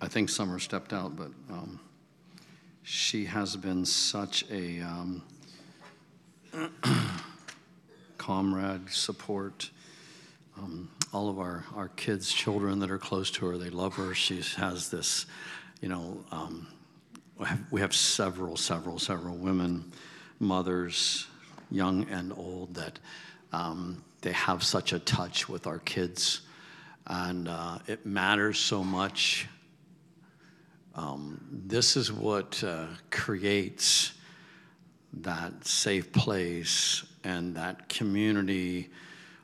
I think Summer stepped out, but um, she has been such a um, comrade, support. Um, all of our, our kids, children that are close to her, they love her. She has this, you know, um, we have- we have several, several, several women, mothers, young and old, that um, they have such a touch with our kids. And uh, it matters so much. Um, this is what uh, creates that safe place and that community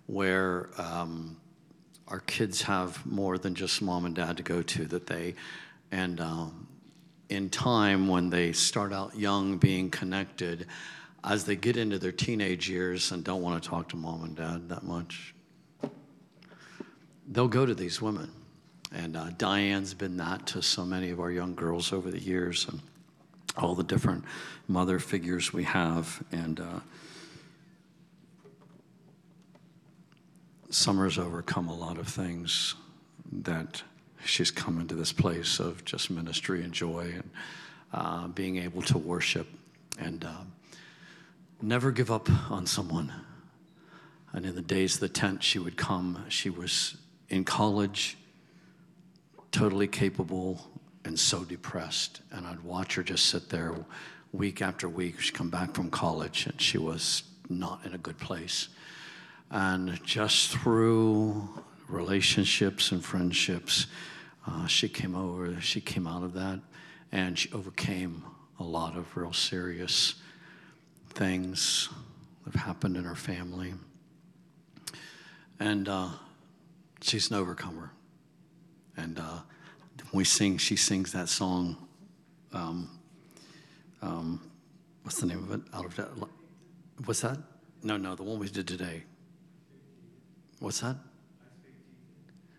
where um, our kids have more than just mom and dad to go to that they and um, in time when they start out young being connected as they get into their teenage years and don't want to talk to mom and dad that much they'll go to these women and uh, diane's been that to so many of our young girls over the years and all the different mother figures we have and uh, Summer's overcome a lot of things that she's come into this place of just ministry and joy and uh, being able to worship and uh, never give up on someone. And in the days of the tent, she would come. She was in college, totally capable, and so depressed. And I'd watch her just sit there week after week. She'd come back from college, and she was not in a good place. And just through relationships and friendships, uh, she came over, she came out of that, and she overcame a lot of real serious things that have happened in her family. And uh, she's an overcomer. And uh, we sing, she sings that song. Um, um, what's the name of it? Out of that. What's that? No, no, the one we did today. What's that?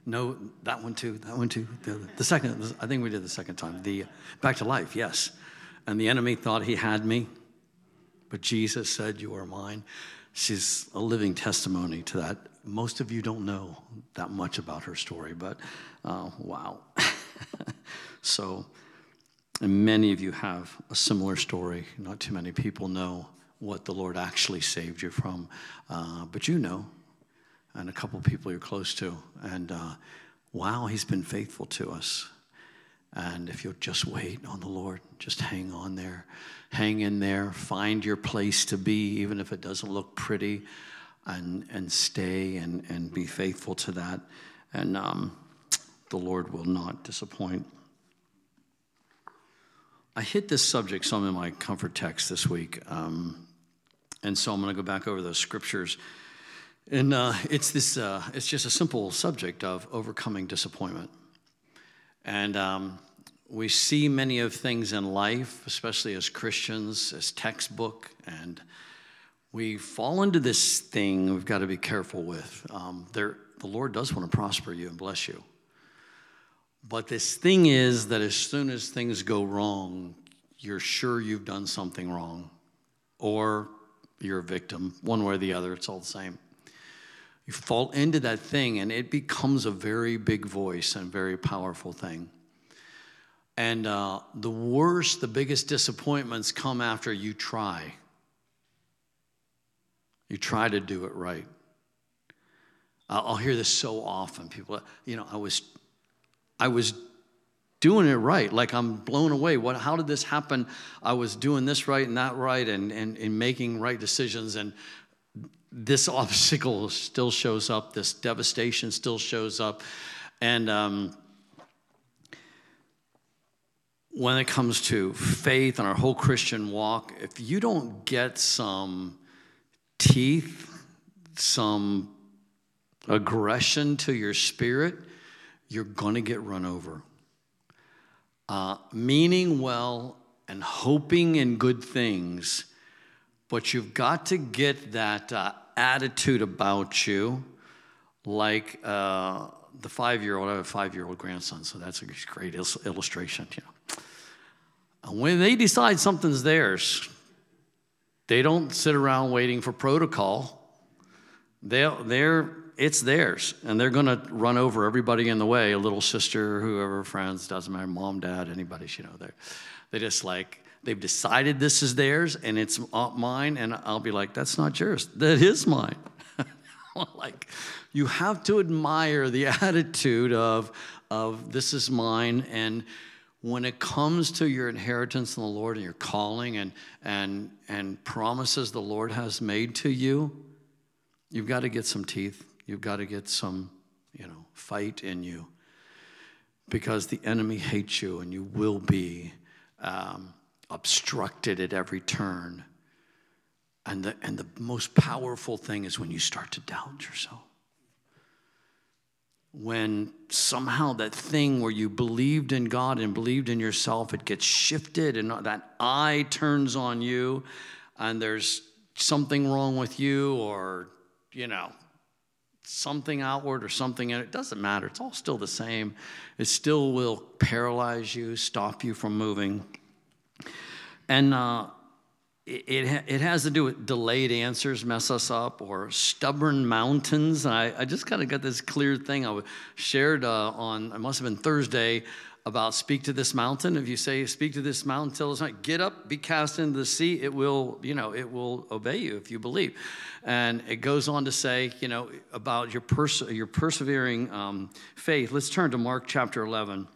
No, that one too. That one too. The, the second, I think we did the second time. The back to life, yes. And the enemy thought he had me, but Jesus said, "You are mine." She's a living testimony to that. Most of you don't know that much about her story, but uh, wow. so, many of you have a similar story. Not too many people know what the Lord actually saved you from, uh, but you know and a couple people you're close to. And uh, wow, he's been faithful to us. And if you'll just wait on the Lord, just hang on there, hang in there, find your place to be, even if it doesn't look pretty, and, and stay and, and be faithful to that. And um, the Lord will not disappoint. I hit this subject some in my comfort text this week. Um, and so I'm going to go back over those scriptures. And uh, it's this, uh, it's just a simple subject of overcoming disappointment. And um, we see many of things in life, especially as Christians, as textbook, and we fall into this thing we've got to be careful with. Um, there, the Lord does want to prosper you and bless you. But this thing is that as soon as things go wrong, you're sure you've done something wrong, or you're a victim, one way or the other, it's all the same. You fall into that thing, and it becomes a very big voice and very powerful thing. And uh, the worst, the biggest disappointments come after you try. You try to do it right. I'll hear this so often. People, you know, I was, I was doing it right. Like I'm blown away. What? How did this happen? I was doing this right and that right, and and, and making right decisions, and this obstacle still shows up. This devastation still shows up, and. Um, when it comes to faith and our whole Christian walk, if you don't get some teeth, some aggression to your spirit, you're going to get run over. Uh, meaning well and hoping in good things, but you've got to get that uh, attitude about you like uh, the five year old. I have a five year old grandson, so that's a great illustration. Know. And when they decide something's theirs, they don't sit around waiting for protocol. They're, they're it's theirs, and they're going to run over everybody in the way. A little sister, whoever, friends, doesn't matter, mom, dad, anybody, you know. They they just like they've decided this is theirs and it's uh, mine, and I'll be like, that's not yours. That is mine. like you have to admire the attitude of of this is mine and when it comes to your inheritance in the Lord and your calling and and and promises the Lord has made to you, you've got to get some teeth. You've got to get some, you know, fight in you. Because the enemy hates you and you will be um, obstructed at every turn. And the, and the most powerful thing is when you start to doubt yourself when somehow that thing where you believed in God and believed in yourself, it gets shifted and that eye turns on you and there's something wrong with you or, you know, something outward or something, and it doesn't matter. It's all still the same. It still will paralyze you, stop you from moving. And uh, it, it has to do with delayed answers mess us up or stubborn mountains. I, I just kind of got this clear thing I shared uh, on, it must have been Thursday, about speak to this mountain. If you say, speak to this mountain, tell us not, get up, be cast into the sea, it will, you know, it will obey you if you believe. And it goes on to say, you know, about your, pers- your persevering um, faith. Let's turn to Mark chapter 11.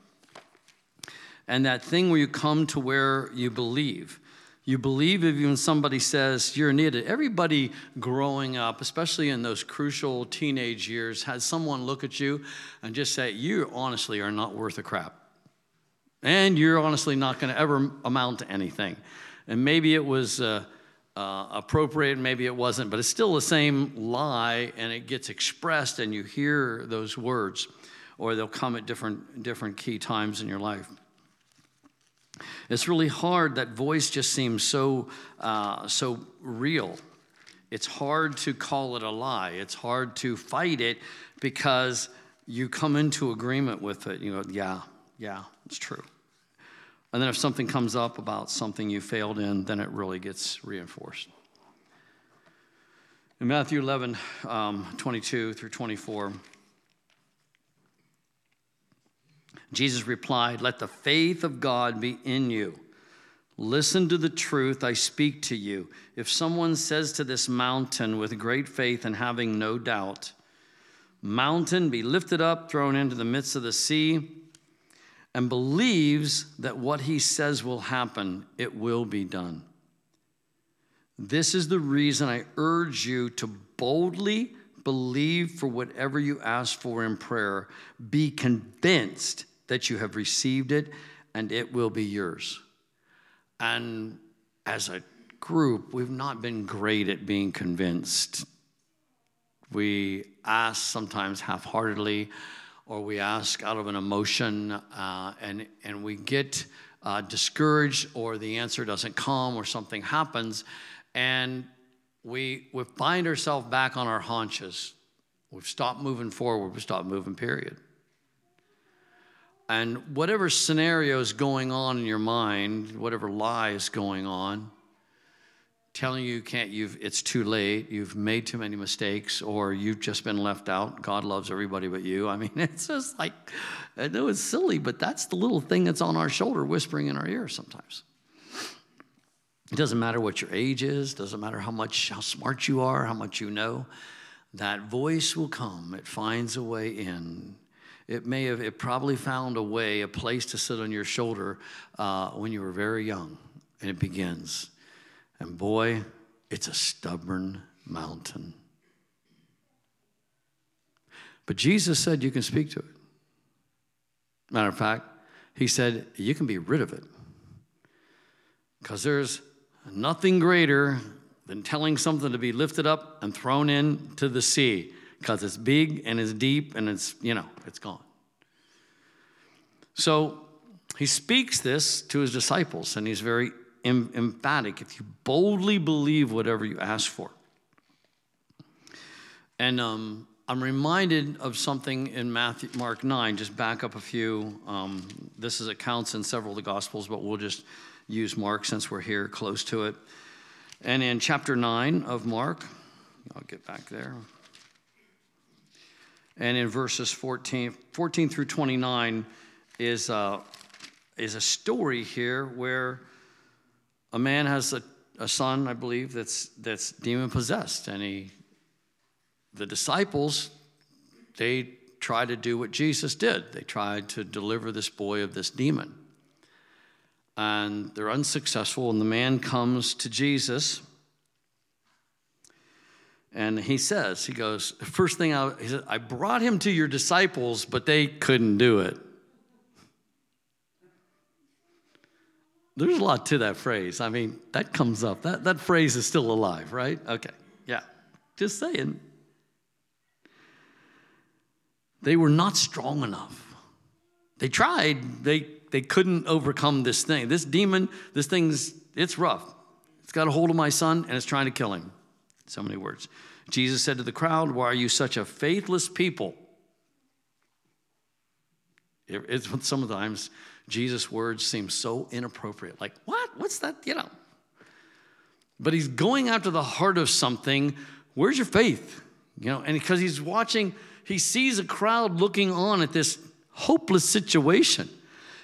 And that thing where you come to where you believe. You believe if even somebody says you're needed. Everybody growing up, especially in those crucial teenage years, has someone look at you and just say, You honestly are not worth a crap. And you're honestly not going to ever amount to anything. And maybe it was uh, uh, appropriate, maybe it wasn't, but it's still the same lie, and it gets expressed, and you hear those words, or they'll come at different, different key times in your life. It's really hard. That voice just seems so, uh, so real. It's hard to call it a lie. It's hard to fight it because you come into agreement with it. You go, yeah, yeah, it's true. And then if something comes up about something you failed in, then it really gets reinforced. In Matthew 11, um, 22 through 24, Jesus replied, Let the faith of God be in you. Listen to the truth I speak to you. If someone says to this mountain with great faith and having no doubt, Mountain, be lifted up, thrown into the midst of the sea, and believes that what he says will happen, it will be done. This is the reason I urge you to boldly believe for whatever you ask for in prayer. Be convinced that you have received it and it will be yours. And as a group, we've not been great at being convinced. We ask sometimes half heartedly, or we ask out of an emotion, uh, and, and we get uh, discouraged, or the answer doesn't come, or something happens, and we, we find ourselves back on our haunches. We've stopped moving forward, we've stopped moving, period. And whatever scenario is going on in your mind, whatever lie is going on, telling you, can't, you've, it's too late, you've made too many mistakes, or you've just been left out. God loves everybody but you. I mean, it's just like, I know it's silly, but that's the little thing that's on our shoulder whispering in our ear sometimes. It doesn't matter what your age is, doesn't matter how much, how smart you are, how much you know. That voice will come, it finds a way in it may have, it probably found a way, a place to sit on your shoulder uh, when you were very young. And it begins. And boy, it's a stubborn mountain. But Jesus said you can speak to it. Matter of fact, he said you can be rid of it. Because there's nothing greater than telling something to be lifted up and thrown into the sea because it's big and it's deep and it's, you know, it's gone. So he speaks this to his disciples and he's very em- emphatic. If you boldly believe whatever you ask for. And um, I'm reminded of something in Matthew, Mark 9, just back up a few. Um, this is accounts in several of the Gospels, but we'll just use Mark since we're here close to it. And in chapter 9 of Mark, I'll get back there. And in verses 14, 14 through 29 is, uh, is a story here where a man has a, a son, I believe, that's, that's demon possessed. And he, the disciples, they try to do what Jesus did. They tried to deliver this boy of this demon. And they're unsuccessful, and the man comes to Jesus. And he says, he goes, first thing I, he said, I brought him to your disciples, but they couldn't do it. There's a lot to that phrase. I mean, that comes up. That, that phrase is still alive, right? Okay, yeah. Just saying. They were not strong enough. They tried, they, they couldn't overcome this thing. This demon, this thing's, it's rough. It's got a hold of my son and it's trying to kill him. So many words. Jesus said to the crowd, Why are you such a faithless people? It's sometimes Jesus' words seem so inappropriate. Like, what? What's that? You know. But he's going after the heart of something. Where's your faith? You know, and because he's watching, he sees a crowd looking on at this hopeless situation.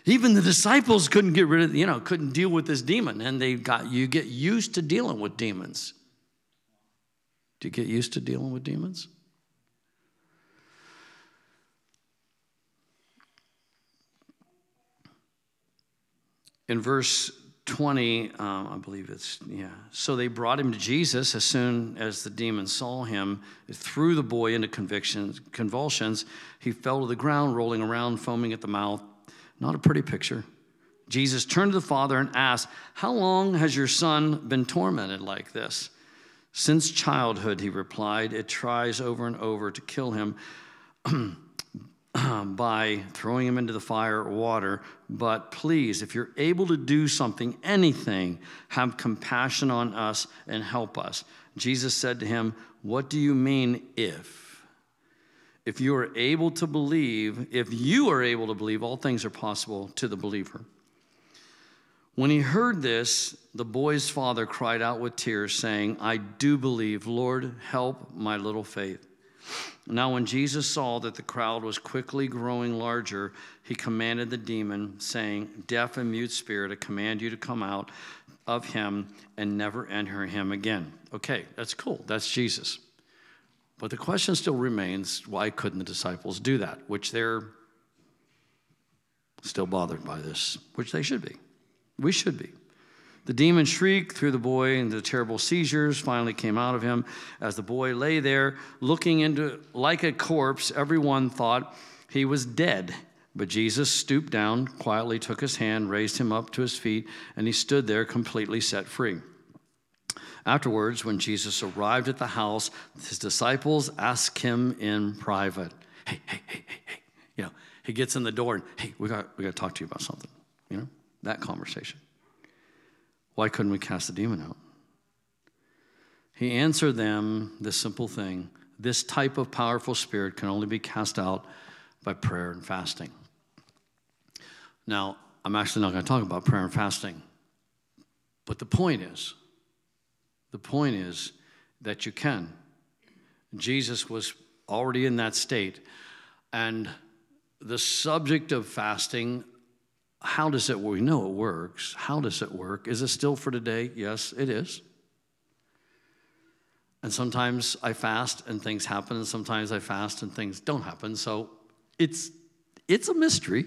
Even the disciples couldn't get rid of, you know, couldn't deal with this demon. And they got, you get used to dealing with demons. Do you get used to dealing with demons? In verse 20, um, I believe it's, yeah. So they brought him to Jesus as soon as the demon saw him. It threw the boy into convulsions. He fell to the ground, rolling around, foaming at the mouth. Not a pretty picture. Jesus turned to the father and asked, How long has your son been tormented like this? Since childhood, he replied, it tries over and over to kill him by throwing him into the fire or water. But please, if you're able to do something, anything, have compassion on us and help us. Jesus said to him, What do you mean, if? If you are able to believe, if you are able to believe, all things are possible to the believer. When he heard this, the boy's father cried out with tears, saying, I do believe, Lord, help my little faith. Now, when Jesus saw that the crowd was quickly growing larger, he commanded the demon, saying, Deaf and mute spirit, I command you to come out of him and never enter him again. Okay, that's cool. That's Jesus. But the question still remains why couldn't the disciples do that? Which they're still bothered by this, which they should be. We should be. The demon shrieked through the boy, and the terrible seizures finally came out of him. As the boy lay there, looking into like a corpse, everyone thought he was dead. But Jesus stooped down, quietly took his hand, raised him up to his feet, and he stood there completely set free. Afterwards, when Jesus arrived at the house, his disciples asked him in private, Hey, hey, hey, hey, hey. You know, he gets in the door and, Hey, we got, we got to talk to you about something. You know? That conversation. Why couldn't we cast the demon out? He answered them this simple thing this type of powerful spirit can only be cast out by prayer and fasting. Now, I'm actually not going to talk about prayer and fasting, but the point is, the point is that you can. Jesus was already in that state, and the subject of fasting how does it we know it works. How does it work? Is it still for today? Yes it is. And sometimes i fast and things happen and sometimes i fast and things don't happen. So it's it's a mystery.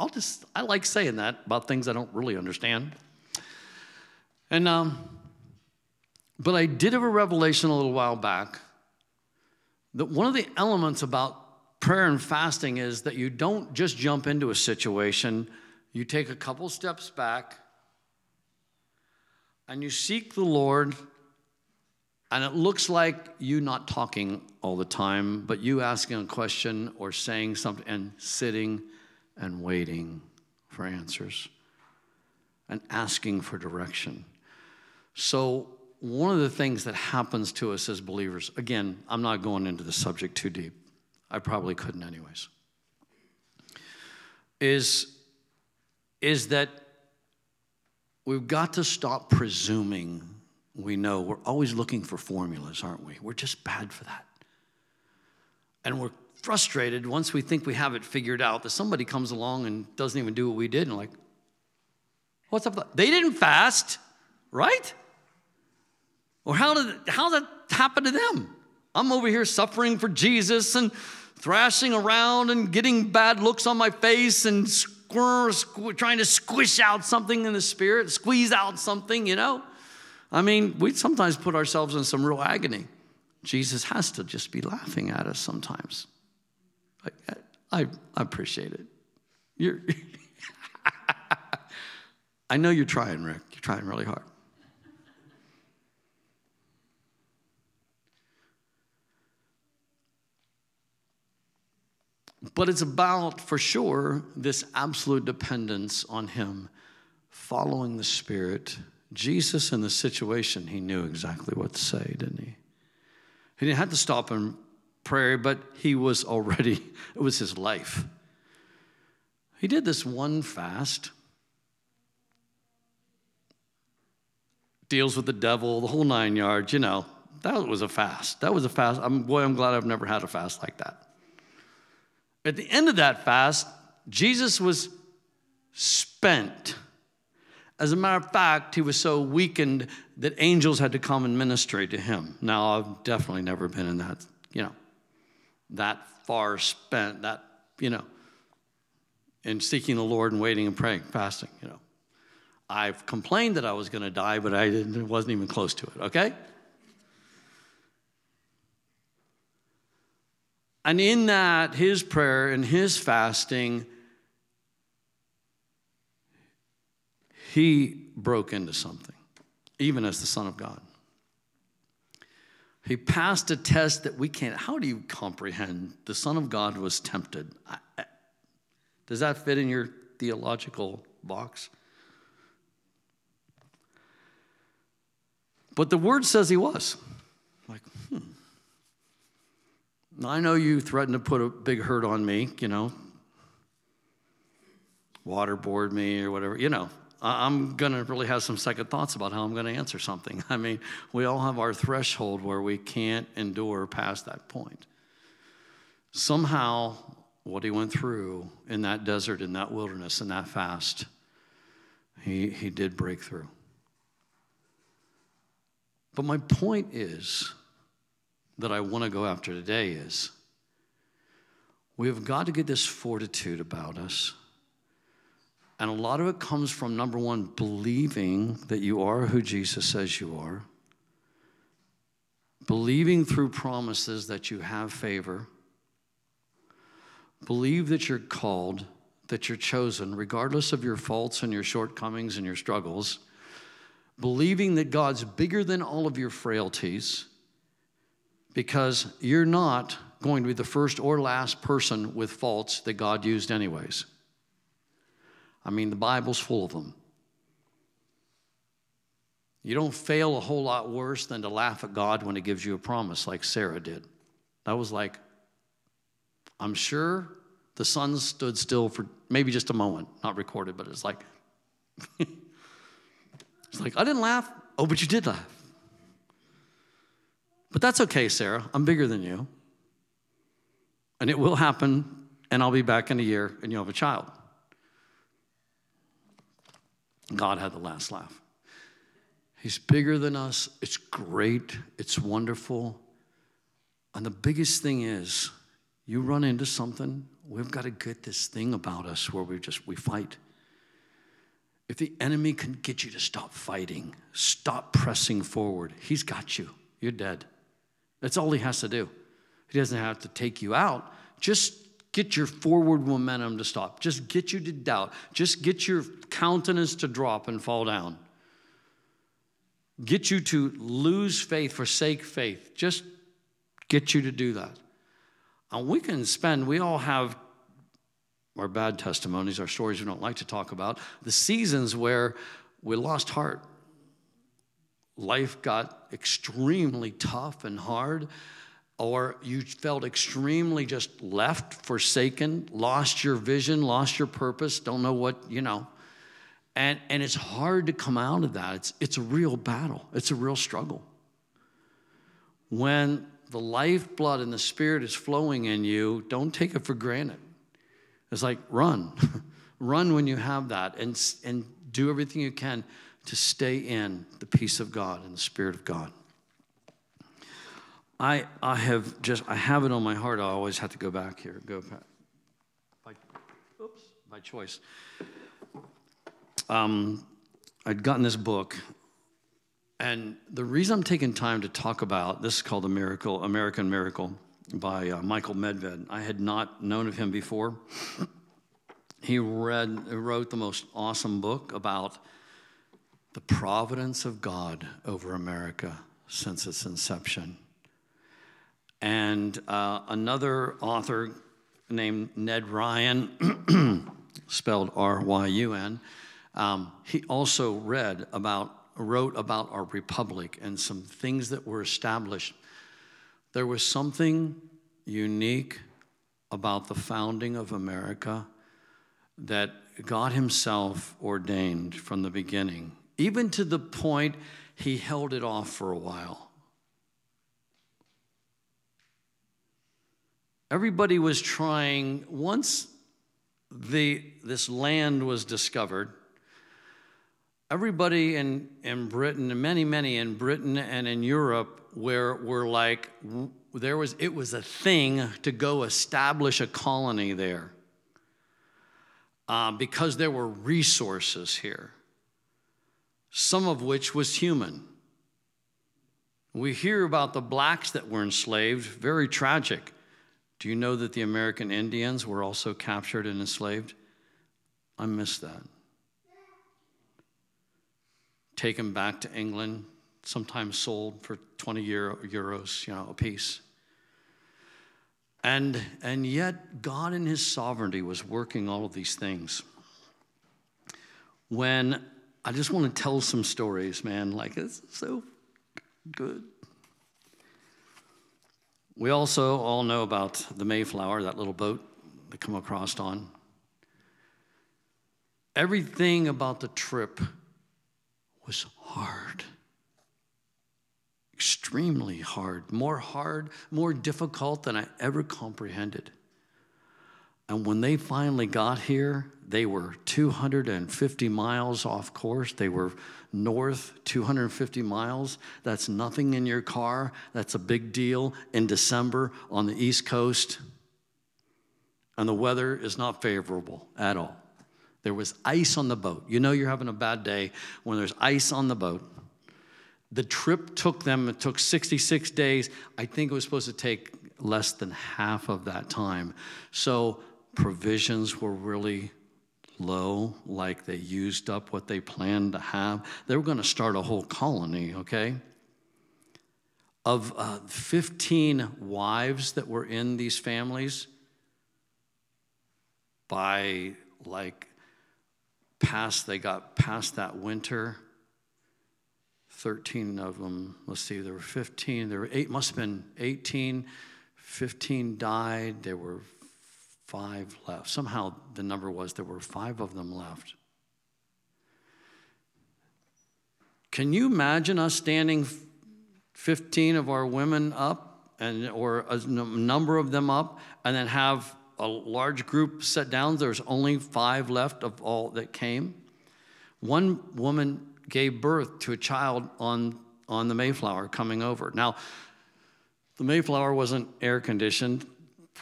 I'll just i like saying that about things i don't really understand. And um but i did have a revelation a little while back that one of the elements about prayer and fasting is that you don't just jump into a situation you take a couple steps back and you seek the Lord, and it looks like you not talking all the time, but you asking a question or saying something and sitting and waiting for answers and asking for direction. So, one of the things that happens to us as believers, again, I'm not going into the subject too deep, I probably couldn't, anyways, is is that we've got to stop presuming we know. We're always looking for formulas, aren't we? We're just bad for that. And we're frustrated once we think we have it figured out that somebody comes along and doesn't even do what we did and like, what's up? They didn't fast, right? Or how did how did that happen to them? I'm over here suffering for Jesus and thrashing around and getting bad looks on my face and trying to squish out something in the spirit, squeeze out something, you know? I mean, we sometimes put ourselves in some real agony. Jesus has to just be laughing at us sometimes. I, I, I appreciate it. You're I know you're trying, Rick. You're trying really hard. But it's about, for sure, this absolute dependence on Him, following the Spirit. Jesus, in the situation, he knew exactly what to say, didn't he? He didn't have to stop and pray, but he was already, it was his life. He did this one fast, deals with the devil, the whole nine yards, you know. That was a fast. That was a fast. I'm, boy, I'm glad I've never had a fast like that. At the end of that fast, Jesus was spent. As a matter of fact, he was so weakened that angels had to come and minister to him. Now, I've definitely never been in that, you know, that far spent, that, you know, in seeking the Lord and waiting and praying, fasting, you know. I've complained that I was going to die, but I didn't, wasn't even close to it, okay? And in that, his prayer and his fasting, he broke into something, even as the Son of God. He passed a test that we can't. How do you comprehend? The Son of God was tempted. Does that fit in your theological box? But the word says he was. Like, hmm. I know you threatened to put a big hurt on me, you know, waterboard me or whatever, you know. I'm going to really have some second thoughts about how I'm going to answer something. I mean, we all have our threshold where we can't endure past that point. Somehow, what he went through in that desert, in that wilderness, in that fast, he, he did break through. But my point is that I want to go after today is we have got to get this fortitude about us. And a lot of it comes from number one, believing that you are who Jesus says you are, believing through promises that you have favor, believe that you're called, that you're chosen, regardless of your faults and your shortcomings and your struggles, believing that God's bigger than all of your frailties because you're not going to be the first or last person with faults that God used, anyways. I mean, the Bible's full of them. You don't fail a whole lot worse than to laugh at God when He gives you a promise, like Sarah did. That was like, I'm sure the sun stood still for maybe just a moment, not recorded, but it's like, it's like, I didn't laugh. Oh, but you did laugh. But that's okay, Sarah. I'm bigger than you. And it will happen, and I'll be back in a year, and you'll have a child. God had the last laugh. He's bigger than us. It's great. It's wonderful. And the biggest thing is, you run into something, we've got to get this thing about us where we just we fight. If the enemy can get you to stop fighting, stop pressing forward, he's got you. You're dead. That's all he has to do. He doesn't have to take you out. Just get your forward momentum to stop. Just get you to doubt. Just get your countenance to drop and fall down. Get you to lose faith, forsake faith. Just get you to do that. And we can spend, we all have our bad testimonies, our stories we don't like to talk about, the seasons where we lost heart. Life got extremely tough and hard or you felt extremely just left, forsaken, lost your vision, lost your purpose, don't know what, you know. And, and it's hard to come out of that. It's, it's a real battle, it's a real struggle. When the lifeblood and the Spirit is flowing in you, don't take it for granted. It's like run, run when you have that, and and do everything you can to stay in the peace of God and the Spirit of God. I, I have just, I have it on my heart. I always have to go back here. Go back. By, oops, by choice. Um, I'd gotten this book, and the reason I'm taking time to talk about this is called The Miracle, American Miracle by uh, Michael Medved. I had not known of him before. he read, wrote the most awesome book about the providence of God over America since its inception. And uh, another author named Ned Ryun, spelled R Y U N, um, he also read about, wrote about our republic and some things that were established. There was something unique about the founding of America that God Himself ordained from the beginning, even to the point He held it off for a while. everybody was trying, once the, this land was discovered, everybody in, in Britain, and many, many in Britain and in Europe, where were like, there was, it was a thing to go establish a colony there uh, because there were resources here, some of which was human. We hear about the blacks that were enslaved, very tragic. Do you know that the American Indians were also captured and enslaved? I miss that. Taken back to England, sometimes sold for 20 Euro, euros, you know, a piece. And, and yet, God in His sovereignty was working all of these things. When I just want to tell some stories, man, like it's so good. We also all know about the Mayflower, that little boat they come across on. Everything about the trip was hard. Extremely hard. More hard, more difficult than I ever comprehended. And when they finally got here, they were 250 miles off course. They were north 250 miles. That's nothing in your car. That's a big deal in December on the East Coast. And the weather is not favorable at all. There was ice on the boat. You know you're having a bad day when there's ice on the boat. The trip took them, it took 66 days. I think it was supposed to take less than half of that time. So provisions were really low, like they used up what they planned to have. They were going to start a whole colony, okay? Of uh, 15 wives that were in these families, by like past, they got past that winter. 13 of them, let's see, there were 15, there were eight, must have been 18, 15 died, there were five left. Somehow the number was there were five of them left. Can you imagine us standing 15 of our women up and or a number of them up and then have a large group set down there's only 5 left of all that came one woman gave birth to a child on on the mayflower coming over now the mayflower wasn't air conditioned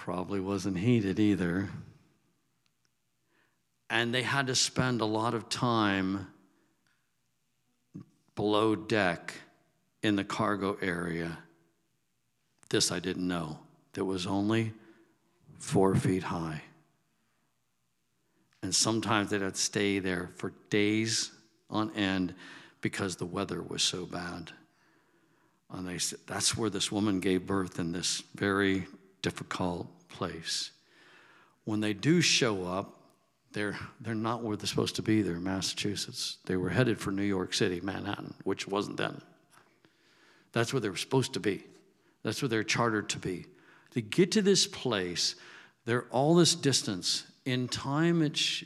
probably wasn't heated either. And they had to spend a lot of time below deck in the cargo area. This I didn't know, that was only four feet high. And sometimes they'd stay there for days on end because the weather was so bad. And they said, that's where this woman gave birth in this very difficult place. When they do show up, they're, they're not where they're supposed to be. They're in Massachusetts. They were headed for New York City, Manhattan, which wasn't then. That's where they were supposed to be. That's where they're chartered to be. To get to this place, they're all this distance. In time, it's,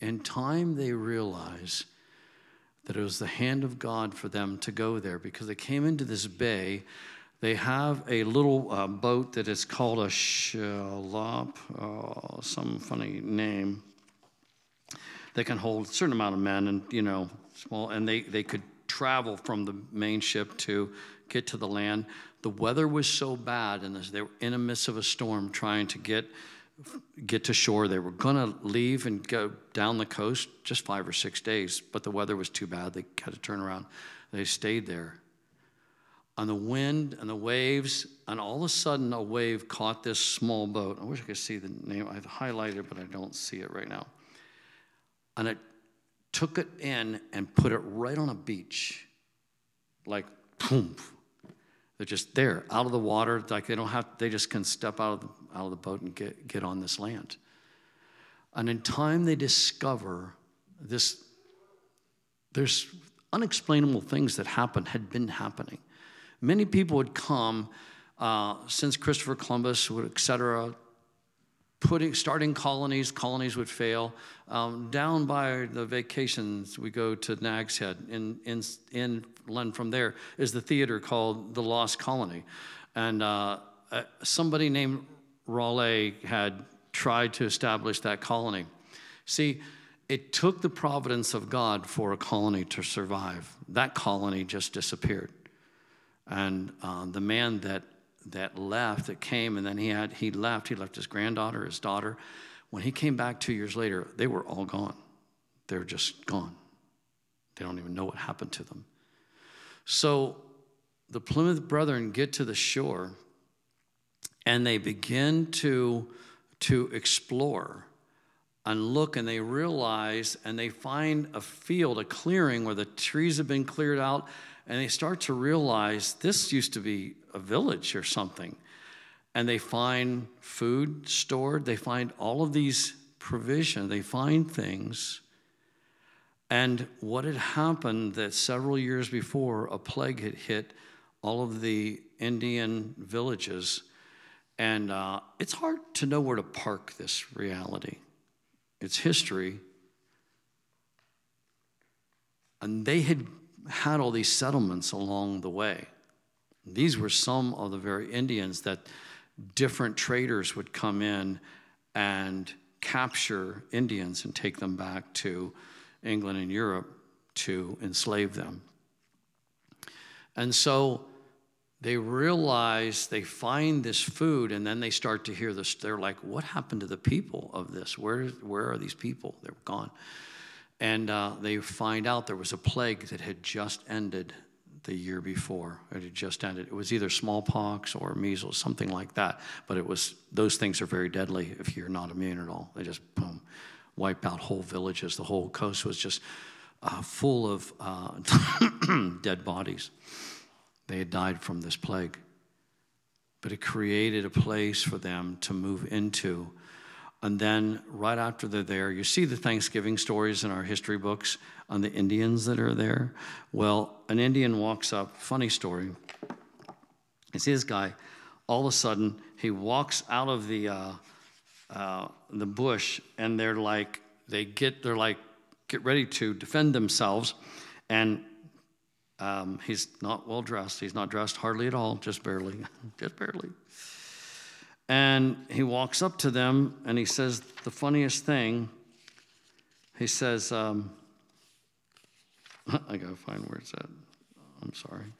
in time they realize that it was the hand of God for them to go there because they came into this bay They have a little uh, boat that is called a shallop, uh, some funny name. They can hold a certain amount of men and, you know, small, and they, they could travel from the main ship to get to the land. The weather was so bad, and they were in the midst of a storm trying to get get to shore. They were going to leave and go down the coast just five or six days, but the weather was too bad. They had to turn around. They stayed there. On the wind and the waves, and all of a sudden, a wave caught this small boat. I wish I could see the name. I've highlighted, but I don't see it right now. And it took it in and put it right on a beach. Like, boom. They're just there, out of the water. Like they don't have, they just can step out of the, out of the boat and get, get on this land. And in time, they discover this, there's unexplainable things that happened, had been happening. Many people would come uh, since Christopher Columbus, et cetera, putting, starting colonies, colonies would fail. Um, down by the vacations, we go to Nag's Head. In, in, inland from there is the theater called The Lost Colony. And uh, uh, somebody named Raleigh had tried to establish that colony. See, it took the providence of God for a colony to survive. That colony just disappeared. And uh, the man that that left, that came, and then he had he left. He left his granddaughter, his daughter. When he came back two years later, they were all gone. They're just gone. They don't even know what happened to them. So the Plymouth Brethren get to the shore and they begin to, to explore and look and they realize and they find a field, a clearing where the trees have been cleared out, and they start to realize this used to be a village or something. And they find food stored, they find all of these provision, they find things. And what had happened that several years before, a plague had hit all of the Indian villages. And uh, it's hard to know where to park this reality. It's history. And they had had all these settlements along the way. These were some of the very Indians that different traders would come in and capture Indians and take them back to England and Europe to enslave them. And so they realize they find this food and then they start to hear this. They're like, what happened to the people of this? Where, where are these people? They're gone. And uh, they find out there was a plague that had just ended the year before. It had just ended. It was either smallpox or measles, something like that. But it was those things are very deadly if you're not immune at all. They just boom, wipe out whole villages. The whole coast was just uh, full of uh, dead bodies. They had died from this plague. But it created a place for them to move into and then right after they're there, you see the Thanksgiving stories in our history books on the Indians that are there. Well, an Indian walks up, funny story. You see this guy, all of a sudden, he walks out of the, uh, uh, the bush, and they're like, they get, they're like, get ready to defend themselves. And um, he's not well dressed. He's not dressed hardly at all, just barely, just barely. And he walks up to them and he says the funniest thing. He says, um, I gotta find where it's at. I'm sorry.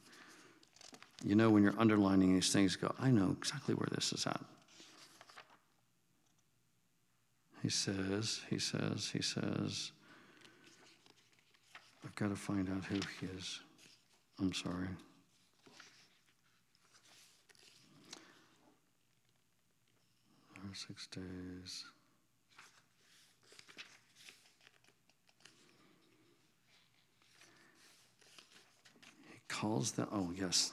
You know, when you're underlining these things, go, I know exactly where this is at. He says, he says, he says, I've got to find out who he is. I'm sorry. Six days. He calls them, oh, yes.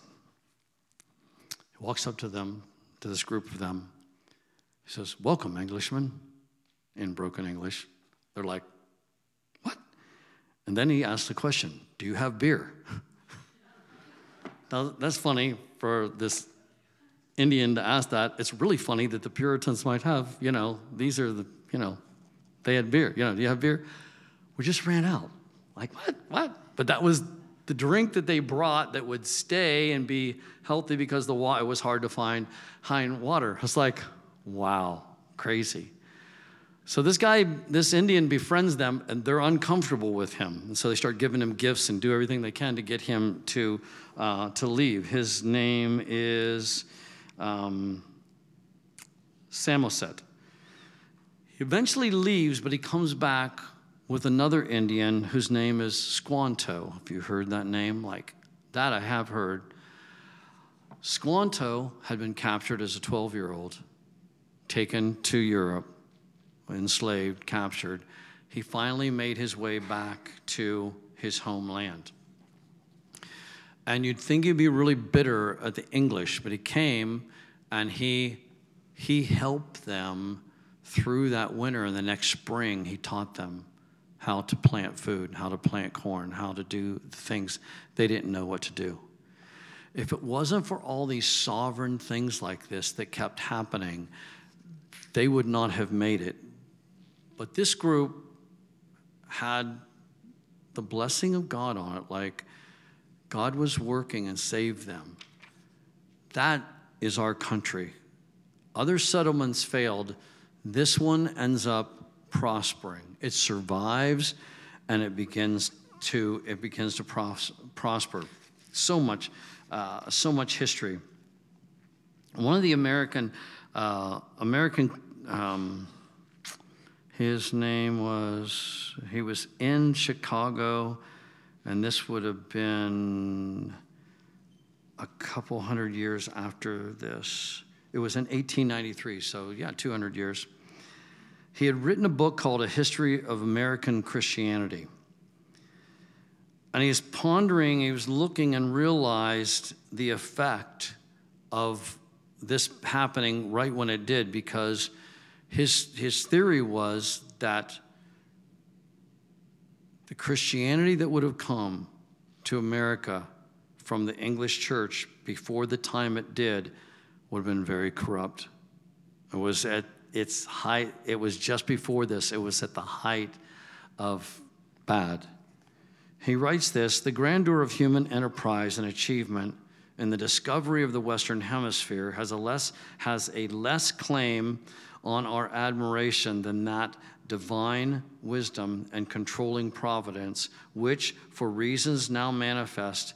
He walks up to them, to this group of them. He says, Welcome, Englishmen, in broken English. They're like, What? And then he asks the question, Do you have beer? now, that's funny for this Indian to ask that. It's really funny that the Puritans might have, you know, these are the, you know, they had beer. You know, do you have beer? We just ran out. Like, what? What? But that was the drink that they brought that would stay and be healthy because the water, was hard to find high in water. It's like, wow, crazy. So this guy, this Indian befriends them and they're uncomfortable with him. And so they start giving him gifts and do everything they can to get him to, uh, to leave. His name is um, Samoset. He eventually leaves, but he comes back with another Indian whose name is Squanto. Have you heard that name? Like that, I have heard. Squanto had been captured as a 12 year old, taken to Europe, enslaved, captured. He finally made his way back to his homeland. And you'd think he'd be really bitter at the English, but he came and he, he helped them through that winter. And the next spring, he taught them how to plant food, how to plant corn, how to do things they didn't know what to do. If it wasn't for all these sovereign things like this that kept happening, they would not have made it. But this group had the blessing of God on it, like God was working and saved them. That is our country. Other settlements failed. This one ends up prospering. It survives and it begins to it begins to pros- prosper. So much, uh, so much history. One of the American uh, American um, his name was he was in Chicago, and this would have been a couple hundred years after this. It was in 1893, so yeah, 200 years. He had written a book called A History of American Christianity. And he was pondering, he was looking and realized the effect of this happening right when it did because his, his theory was that the Christianity that would have come to America from the English church before the time it did would have been very corrupt. It was at its height, it was just before this, it was at the height of bad. He writes this the grandeur of human enterprise and achievement in the discovery of the Western Hemisphere has a less, has a less claim on our admiration than that divine wisdom and controlling providence, which, for reasons now manifest,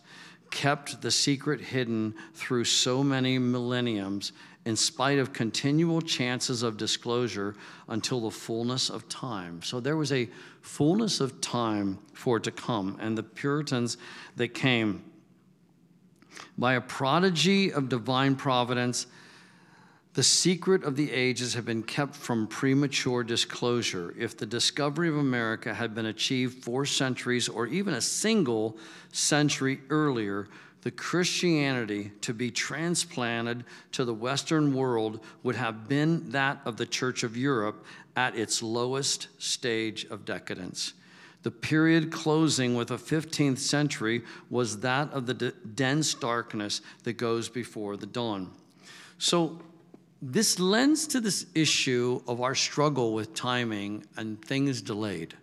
kept the secret hidden through so many millenniums in spite of continual chances of disclosure until the fullness of time. So there was a fullness of time for it to come. And the Puritans that came by a prodigy of divine providence, the secret of the ages have been kept from premature disclosure. If the discovery of America had been achieved four centuries or even a single century earlier, the Christianity to be transplanted to the Western world would have been that of the Church of Europe at its lowest stage of decadence. The period closing with the 15th century was that of the d- dense darkness that goes before the dawn. So, this lends to this issue of our struggle with timing and things delayed.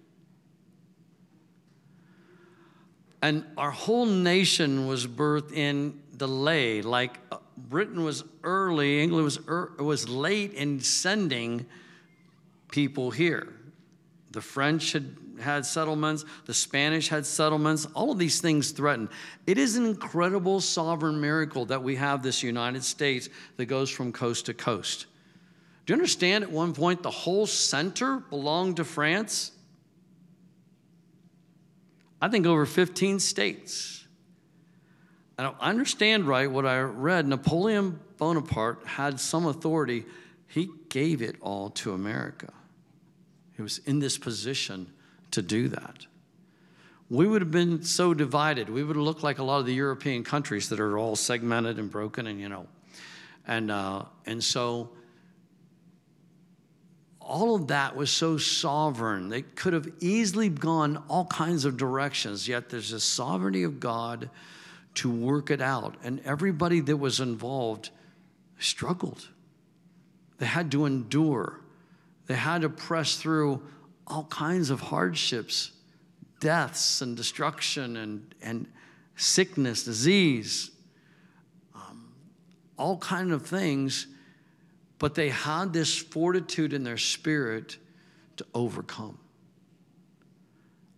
And our whole nation was birthed in delay. Like uh, Britain was early, England was, er, was late in sending people here. The French had had settlements, the Spanish had settlements, all of these things threatened. It is an incredible sovereign miracle that we have this United States that goes from coast to coast. Do you understand at one point the whole center belonged to France? I think over 15 states. I understand right what I read. Napoleon Bonaparte had some authority. He gave it all to America. He was in this position to do that. We would have been so divided. We would have looked like a lot of the European countries that are all segmented and broken, and you know. And, uh, and so all of that was so sovereign. They could have easily gone all kinds of directions, yet there's a sovereignty of God to work it out. And everybody that was involved struggled. They had to endure, they had to press through all kinds of hardships, deaths, and destruction. And, and sickness, disease, um, all kind of things, but they had this fortitude in their spirit to overcome.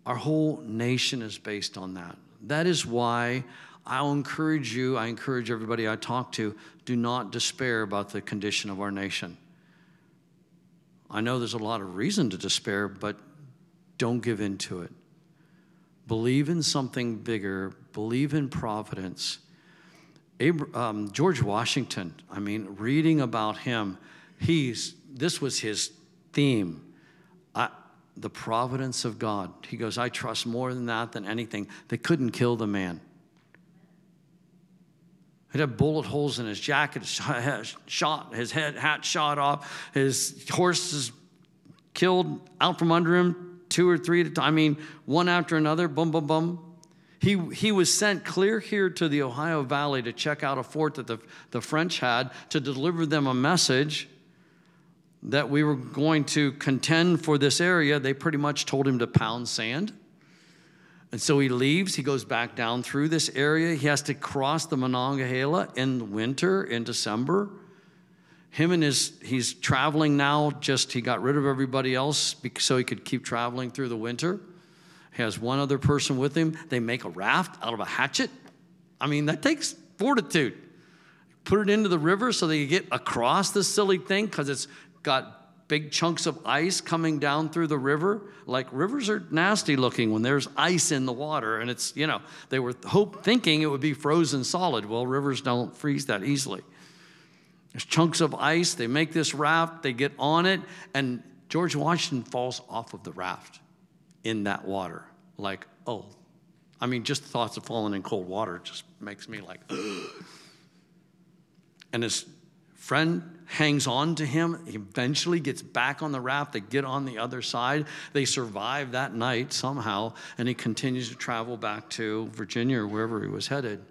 Our whole nation is based on that. That is why I'll encourage you, I encourage everybody I talk to, do not despair about the condition of our nation. I know there's a lot of reason to despair, but don't give in to it. Believe in something bigger, believe in providence. um, George Washington, I mean, reading about him, he's, this was his theme. I, the providence of God. He goes, I trust more than that than anything. They couldn't kill the man. He'd have bullet holes in his jacket, shot, his head hat shot off, his horses killed out from under him, two or three at a time. I mean, one after another, boom, boom, boom. He, he was sent clear here to the Ohio Valley to check out a fort that the, the French had to deliver them a message that we were going to contend for this area. They pretty much told him to pound sand and so he leaves, he goes back down through this area. He has to cross the Monongahela in the winter, in December. Him and his, he's traveling now, just he got rid of everybody else so he could keep traveling through the winter. He has one other person with him. They make a raft out of a hatchet. I mean, that takes fortitude. Put it into the river so they get across this silly thing because it's got big chunks of ice coming down through the river. Like rivers are nasty looking when there's ice in the water, and it's, you know, they were hope thinking it would be frozen solid. Well, rivers don't freeze that easily. There's chunks of ice. They make this raft, they get on it, and George Washington falls off of the raft in that water. Like, oh, I mean, just the thoughts of falling in cold water just makes me like, and his friend hangs on to him. He eventually gets back on the raft. They get on the other side. They survive that night somehow, and he continues to travel back to Virginia or wherever he was headed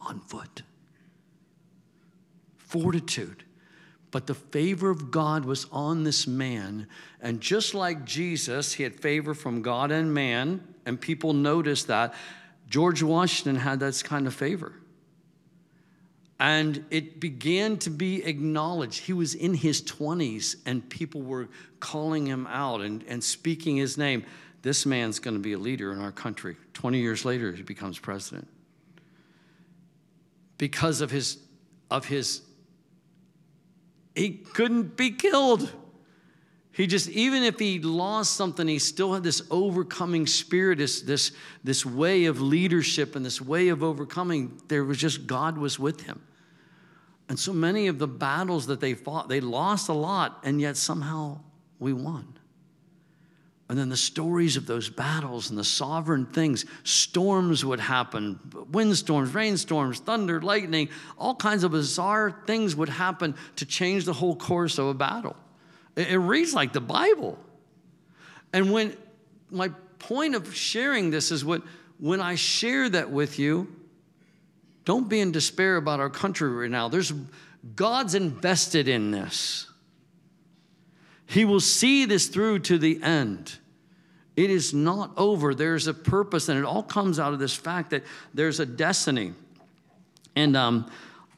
on foot. Fortitude. But the favor of God was on this man. And just like Jesus, he had favor from God and man, and people noticed that. George Washington had that kind of favor. And it began to be acknowledged. He was in his 20s, and people were calling him out and, and speaking his name. This man's going to be a leader in our country. 20 years later, he becomes president. Because of his, of his, he couldn't be killed. He just, even if he lost something, he still had this overcoming spirit, this, this, this way of leadership and this way of overcoming. There was just, God was with him. And so many of the battles that they fought, they lost a lot, and yet somehow we won. And then the stories of those battles and the sovereign things, storms would happen, windstorms, rainstorms, thunder, lightning, all kinds of bizarre things would happen to change the whole course of a battle. It, it reads like the Bible. And when my point of sharing this is what when I share that with you, don't be in despair about our country right now. There's God's invested in this. He will see this through to the end. It is not over. There's a purpose, and it all comes out of this fact that there's a destiny. And um,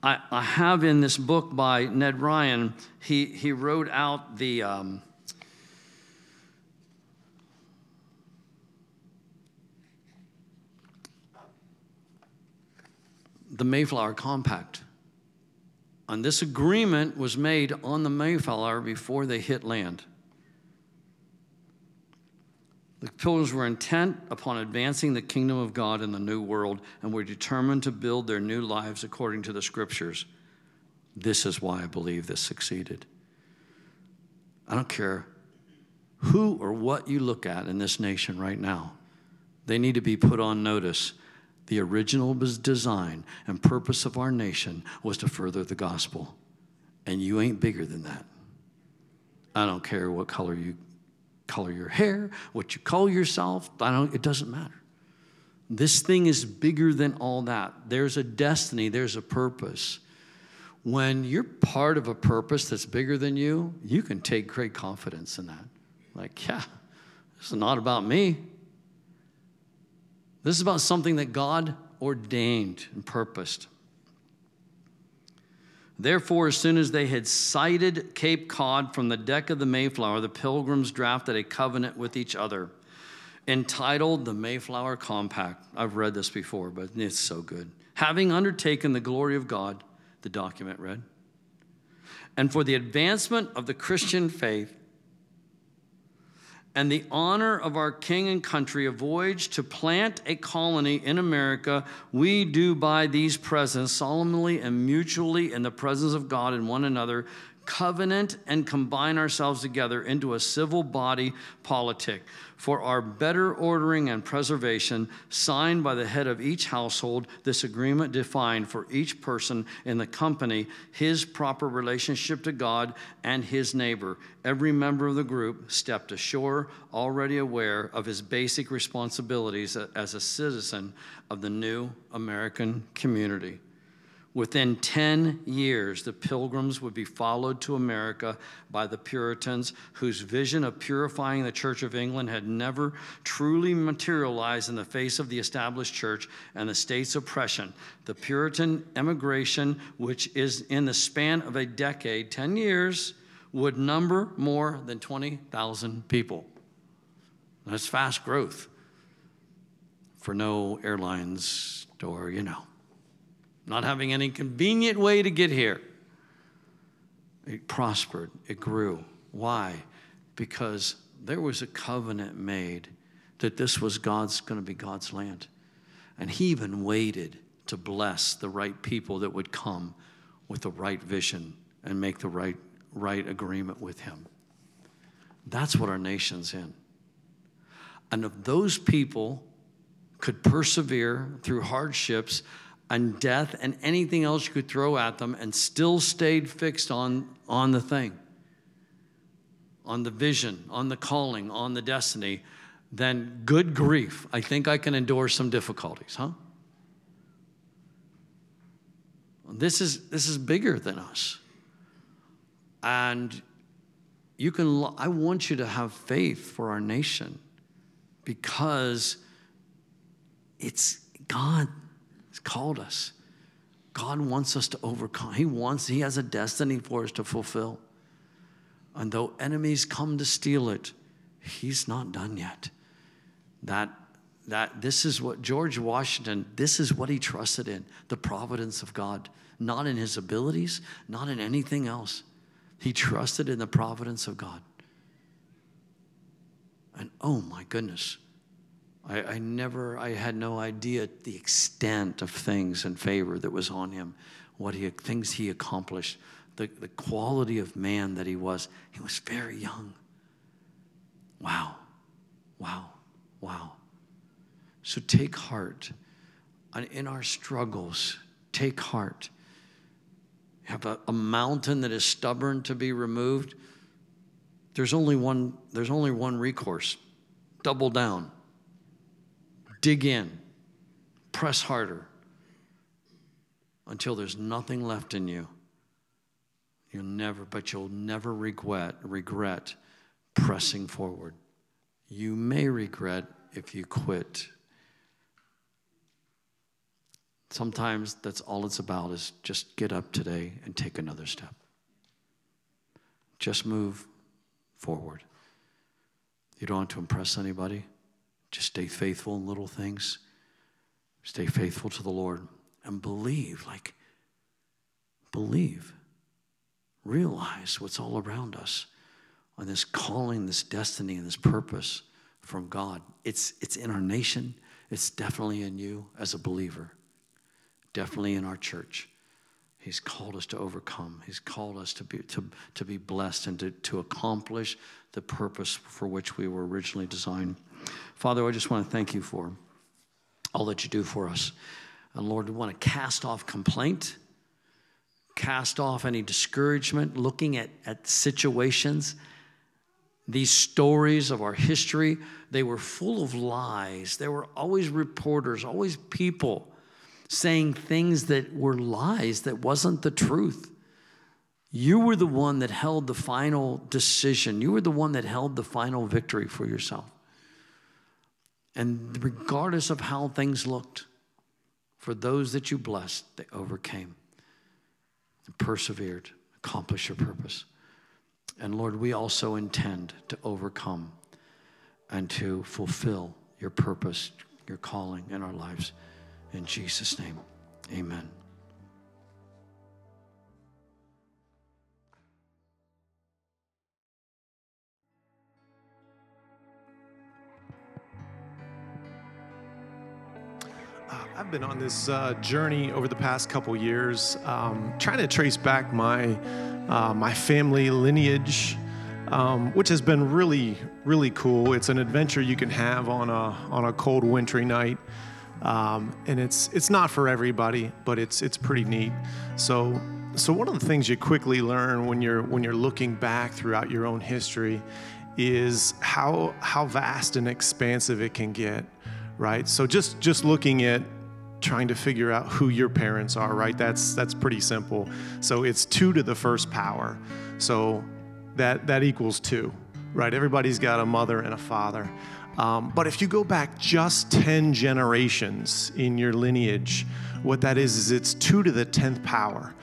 I, I, have in this book by Ned Ryun, he, he wrote out the. Um, the Mayflower Compact. And this agreement was made on the Mayflower before they hit land. The pilgrims were intent upon advancing the kingdom of God in the new world and were determined to build their new lives according to the scriptures. This is why I believe this succeeded. I don't care who or what you look at in this nation right now, they need to be put on notice the original design and purpose of our nation was to further the gospel. And you ain't bigger than that. I don't care what color you color your hair, what you call yourself, I don't it doesn't matter. This thing is bigger than all that. There's a destiny, there's a purpose. When you're part of a purpose that's bigger than you, you can take great confidence in that. Like, yeah, this is not about me. This is about something that God ordained and purposed. Therefore, as soon as they had sighted Cape Cod from the deck of the Mayflower, the pilgrims drafted a covenant with each other entitled the Mayflower Compact. I've read this before, but it's so good. Having undertaken the glory of God, the document read, and for the advancement of the Christian faith and the honor of our king and country, a voyage to plant a colony in America, we do by these presents solemnly and mutually in the presence of God and one another covenant and combine ourselves together into a civil body politic for our better ordering and preservation, signed by the head of each household. This agreement defined for each person in the company his proper relationship to God and his neighbor. Every member of the group stepped ashore, already aware of his basic responsibilities as a citizen of the new American community. Within 10 years, the pilgrims would be followed to America by the Puritans, whose vision of purifying the Church of England had never truly materialized in the face of the established church and the state's oppression. The Puritan emigration, which is in the span of a decade, 10 years, would number more than 20,000 people. That's fast growth for no airlines or, you know not having any convenient way to get here. It prospered, it grew. Why? Because there was a covenant made that this was God's going to be God's land. And he even waited to bless the right people that would come with the right vision and make the right right agreement with him. That's what our nation's in. And if those people could persevere through hardships, and death and anything else you could throw at them and still stayed fixed on, on the thing, on the vision, on the calling, on the destiny, then good grief, I think I can endure some difficulties, huh? This is, this is bigger than us. And you can, I want you to have faith for our nation because it's God called us. God wants us to overcome. He wants, He has a destiny for us to fulfill. And though enemies come to steal it, He's not done yet. That that this is what George Washington, this is what he trusted in the providence of God, not in his abilities, not in anything else. He trusted in the providence of God. And oh my goodness, I, I, never, I had no idea the extent of things and favor that was on him, what he, things he accomplished, the, the quality of man that he was. He was very young. Wow, wow, wow. So take heart. In our struggles, take heart. Have a, a mountain that is stubborn to be removed. There's only one, there's only one recourse. Double down Dig in, press harder until there's nothing left in you. You'll never, but you'll never regret, regret pressing forward. You may regret if you quit. Sometimes that's all it's about is just get up today and take another step. Just move forward. You don't want to impress anybody. Just stay faithful in little things. Stay faithful to the Lord and believe, like, believe. Realize what's all around us on this calling, this destiny, and this purpose from God. It's, it's in our nation, it's definitely in you as a believer, definitely in our church. He's called us to overcome. He's called us to be, to, to be blessed and to, to accomplish the purpose for which we were originally designed. Father, I just want to thank you for all that you do for us. And Lord, we want to cast off complaint, cast off any discouragement, looking at, at situations. These stories of our history, they were full of lies. There were always reporters, always people saying things that were lies, that wasn't the truth. You were the one that held the final decision. You were the one that held the final victory for yourself. And regardless of how things looked, for those that you blessed, they overcame and persevered, accomplished your purpose. And Lord, we also intend to overcome and to fulfill your purpose, your calling in our lives. In Jesus' name, amen. I've been on this uh, journey over the past couple years, um, trying to trace back my uh, my family lineage, um, which has been really really cool. It's an adventure you can have on a on a cold wintry night, um, and it's it's not for everybody, but it's it's pretty neat. So so one of the things you quickly learn when you're when you're looking back throughout your own history is how how vast and expansive it can get right so just just looking at trying to figure out who your parents are, right? That's that's pretty simple. So it's two to the first power. So that that equals two, right? Everybody's got a mother and a father. Um, but if you go back just 10 generations in your lineage, what that is is it's two to the 10th power.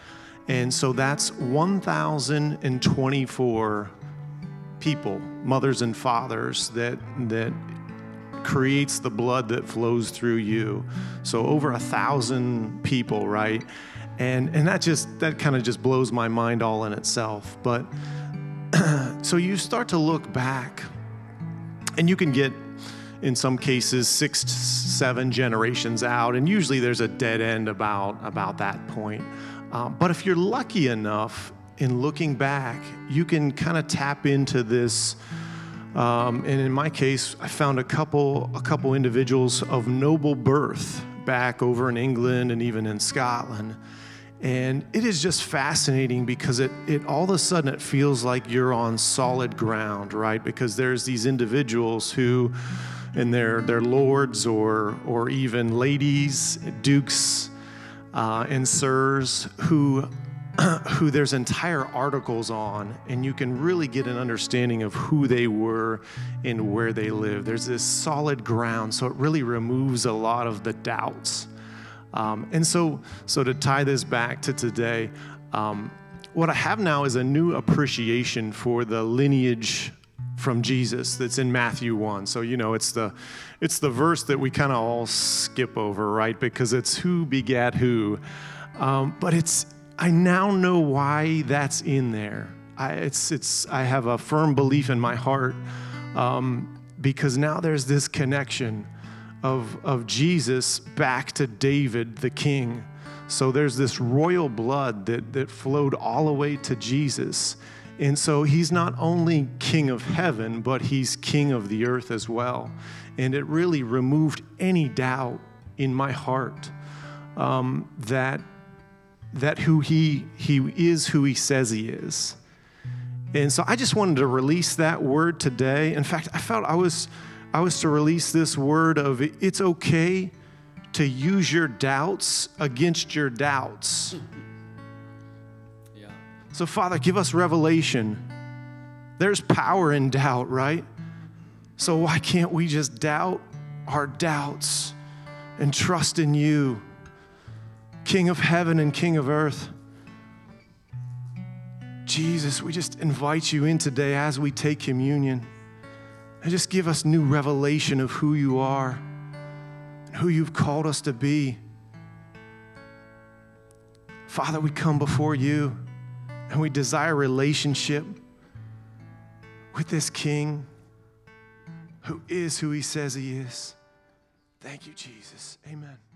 And so that's 1,024 people, mothers and fathers, that, that creates the blood that flows through you. So over a thousand people, right? And and that just that kind of just blows my mind all in itself. But so you start to look back, and you can get in some cases six seven generations out and usually there's a dead end about about that point um, but if you're lucky enough in looking back you can kind of tap into this um, and in my case, I found a couple, a couple individuals of noble birth back over in England and even in Scotland. And it is just fascinating because it, it all of a sudden it feels like you're on solid ground, right? Because there's these individuals who, and they're, they're lords or, or even ladies, dukes, uh, and sirs who who there's entire articles on, and you can really get an understanding of who they were and where they lived. There's this solid ground, so it really removes a lot of the doubts. Um, and so, so to tie this back to today, um, what I have now is a new appreciation for the lineage from Jesus that's in Matthew 1. So you know it's the it's the verse that we kind of all skip over, right? Because it's who begat who. Um, but it's I now know why that's in there. I, it's, it's, I have a firm belief in my heart um, because now there's this connection of, of Jesus back to David the king. So there's this royal blood that, that flowed all the way to Jesus. And so he's not only king of heaven, but he's king of the earth as well. And it really removed any doubt in my heart um, that that who he, he is who he says he is. And so I just wanted to release that word today. In fact, I felt I was, I was to release this word of it's okay to use your doubts against your doubts. Yeah. So, Father, give us revelation. There's power in doubt, right? So, why can't we just doubt our doubts and trust in you? King of heaven and King of earth. Jesus, we just invite you in today as we take communion. And just give us new revelation of who you are and who you've called us to be. Father, we come before you and we desire relationship with this King who is who he says he is. Thank you, Jesus. Amen.